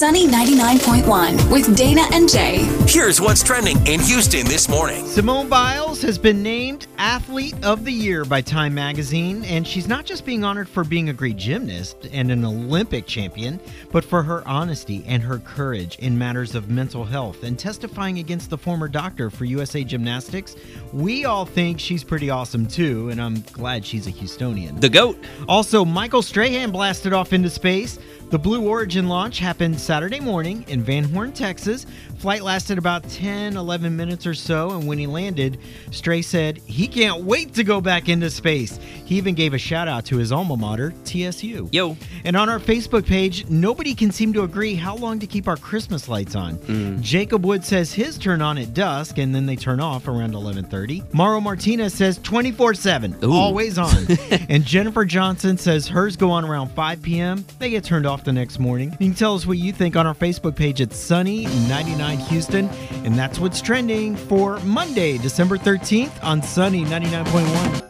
Sunny 99.1 with Dana and Jay. Here's what's trending in Houston this morning. Simone Biles has been named Athlete of the Year by Time Magazine, and she's not just being honored for being a great gymnast and an Olympic champion, but for her honesty and her courage in matters of mental health and testifying against the former doctor for USA Gymnastics. We all think she's pretty awesome too, and I'm glad she's a Houstonian. The GOAT. Also, Michael Strahan blasted off into space. The Blue Origin launch happened Saturday morning in Van Horn, Texas. Flight lasted about 10, 11 minutes or so, and when he landed, Strahan said he can't wait to go back into space. He even gave a shout out to his alma mater, TSU. Yo. And on our Facebook page, nobody can seem to agree how long to keep our Christmas lights on. Hmm. Jacob Wood says his turn on at dusk and then they turn off around 11:30. Mauro Martinez says 24/7, always on. and Jennifer Johnson says hers go on around 5 p.m. They get turned off the next morning. You can tell us what you think on our Facebook page at Sunny 99 Houston, and that's what's trending for Monday, December 13th on Sunny 99.1.